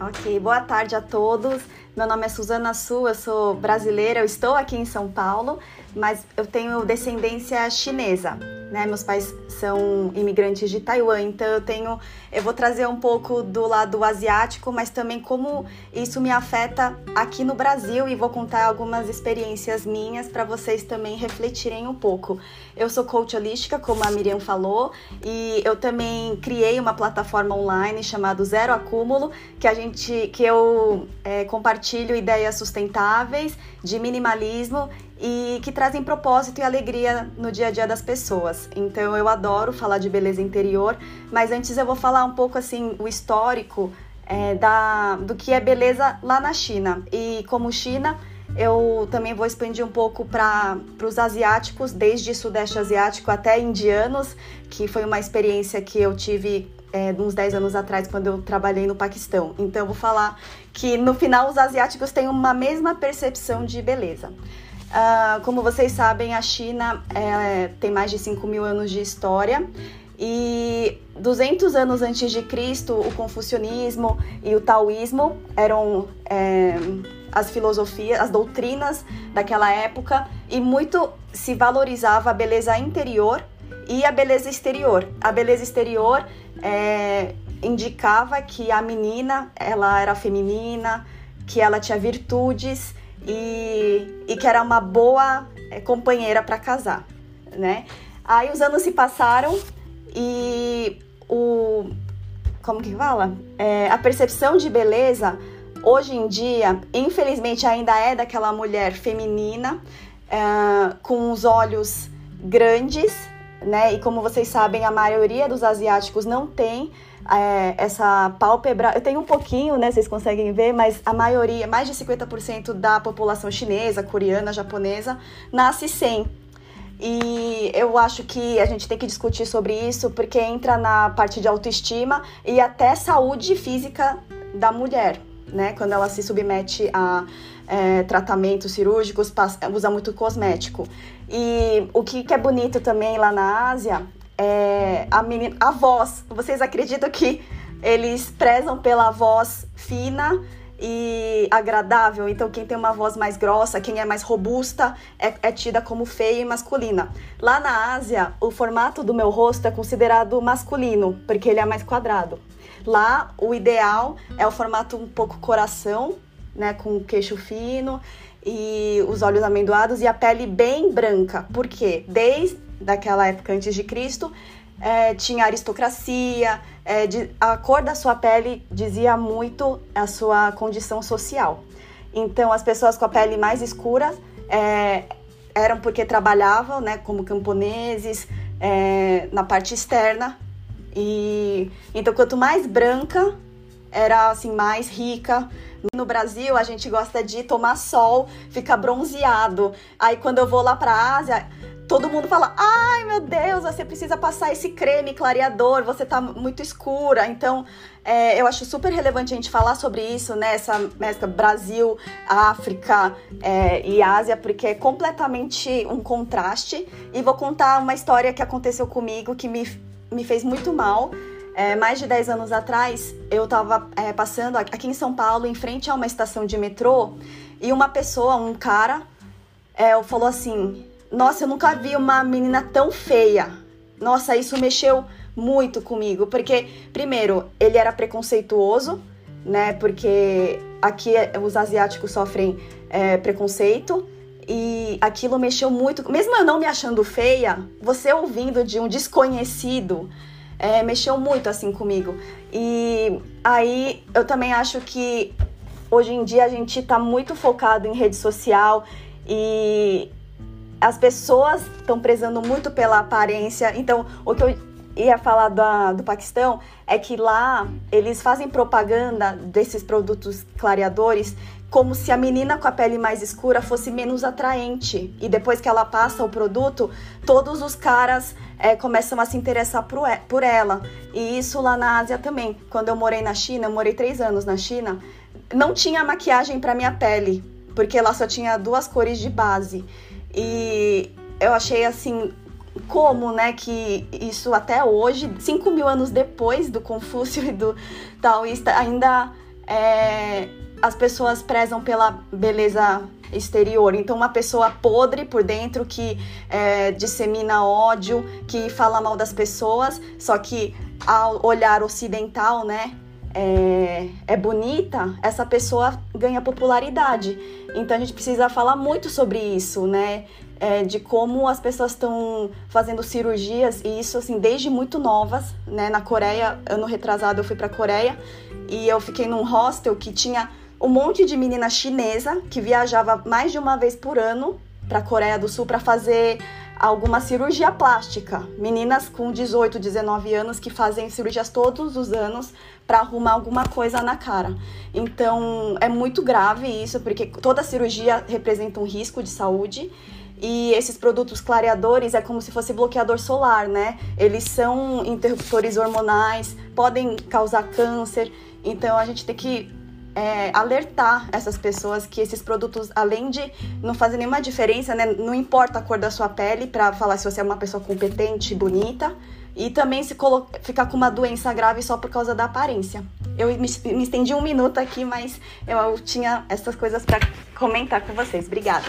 Ok, boa tarde a todos. Meu nome é Suzana Su, eu sou brasileira, eu estou aqui em São Paulo, mas eu tenho descendência chinesa né? Meus pais são imigrantes de Taiwan, então eu tenho, eu vou trazer um pouco do lado asiático, mas também como isso me afeta aqui no Brasil e vou contar algumas experiências minhas para vocês também refletirem um pouco. Eu sou coach holística, como a Miriam falou, e eu também criei uma plataforma online chamada Zero Acúmulo, que a gente, que eu é, compartilho ideias sustentáveis de minimalismo e que trazem propósito e alegria no dia a dia das pessoas. Então eu adoro falar de beleza interior, mas antes eu vou falar um pouco assim o histórico é, da, do que é beleza lá na China. E como China, eu também vou expandir um pouco para os asiáticos, desde Sudeste Asiático até indianos, que foi uma experiência que eu tive é, uns 10 anos atrás, quando eu trabalhei no Paquistão. Então, eu vou falar que no final os asiáticos têm uma mesma percepção de beleza. Uh, como vocês sabem, a China é, tem mais de 5 mil anos de história e 200 anos antes de Cristo, o confucionismo e o taoísmo eram é, as filosofias, as doutrinas daquela época e muito se valorizava a beleza interior e a beleza exterior. A beleza exterior é, indicava que a menina ela era feminina, que ela tinha virtudes e, e que era uma boa é, companheira para casar, né? Aí os anos se passaram e o como que fala? É, a percepção de beleza hoje em dia, infelizmente, ainda é daquela mulher feminina é, com os olhos grandes, né? E como vocês sabem, a maioria dos asiáticos não tem é, essa pálpebra. Eu tenho um pouquinho, né? Vocês conseguem ver, mas a maioria, mais de 50% da população chinesa, coreana, japonesa, nasce sem. E eu acho que a gente tem que discutir sobre isso porque entra na parte de autoestima e até saúde física da mulher, né? Quando ela se submete a é, tratamentos cirúrgicos, usa muito cosmético. E o que, que é bonito também lá na Ásia é, a, menina, a voz. Vocês acreditam que eles prezam pela voz fina e agradável? Então, quem tem uma voz mais grossa, quem é mais robusta, é, é tida como feia e masculina. Lá na Ásia, o formato do meu rosto é considerado masculino, porque ele é mais quadrado. Lá, o ideal é o formato um pouco coração, né, com o queixo fino e os olhos amendoados e a pele bem branca. Por quê? Desde daquela época antes de Cristo, é, tinha aristocracia, é, de, a cor da sua pele dizia muito a sua condição social. Então, as pessoas com a pele mais escura é, eram porque trabalhavam, né, como camponeses, é, na parte externa. E então, quanto mais branca, era assim mais rica. No Brasil, a gente gosta de tomar sol, ficar bronzeado. Aí, quando eu vou lá para a Ásia, todo mundo fala: ai meu Deus, você precisa passar esse creme clareador, você tá muito escura. Então, é, eu acho super relevante a gente falar sobre isso, né? Essa mescla Brasil, África é, e Ásia, porque é completamente um contraste. E vou contar uma história que aconteceu comigo que me, me fez muito mal. É, mais de 10 anos atrás, eu estava é, passando aqui em São Paulo, em frente a uma estação de metrô, e uma pessoa, um cara, é, falou assim: nossa, eu nunca vi uma menina tão feia. Nossa, isso mexeu muito comigo, porque primeiro, ele era preconceituoso, né? Porque aqui os asiáticos sofrem é, preconceito e aquilo mexeu muito. Mesmo eu não me achando feia, você ouvindo de um desconhecido é, mexeu muito assim comigo. E aí eu também acho que hoje em dia a gente está muito focado em rede social e as pessoas estão prezando muito pela aparência. Então, o que eu ia falar da, do Paquistão é que lá eles fazem propaganda desses produtos clareadores como se a menina com a pele mais escura fosse menos atraente. E depois que ela passa o produto, todos os caras é, começam a se interessar por, ela. E isso lá na Ásia também. Quando eu morei na China, eu morei três anos na China, não tinha maquiagem para minha pele, porque lá só tinha duas cores de base. E eu achei assim, como, né, que isso até hoje, 5 mil anos depois do Confúcio e do Taoísta, ainda é, as pessoas prezam pela beleza exterior. Então, uma pessoa podre por dentro que é, dissemina ódio, que fala mal das pessoas, só que ao olhar ocidental, né, é, é, bonita, essa pessoa ganha popularidade. Então a gente precisa falar muito sobre isso, né? É, de como as pessoas estão fazendo cirurgias e isso assim desde muito novas, né? Na Coreia, ano retrasado eu fui para Coreia e eu fiquei num hostel que tinha um monte de menina chinesa que viajava mais de uma vez por ano para Coreia do Sul para fazer alguma cirurgia plástica. Meninas com 18, 19 anos que fazem cirurgias todos os anos para arrumar alguma coisa na cara. Então, é muito grave isso, porque toda cirurgia representa um risco de saúde. E esses produtos clareadores é como se fosse bloqueador solar, né? Eles são interruptores hormonais, podem causar câncer. Então a gente tem que é, alertar essas pessoas que esses produtos, além de não fazer nenhuma diferença, né, não importa a cor da sua pele, para falar se você é uma pessoa competente, bonita, e também se ficar com uma doença grave só por causa da aparência. Eu me, me estendi um minuto aqui, mas eu, eu tinha essas coisas para comentar com vocês. Obrigada.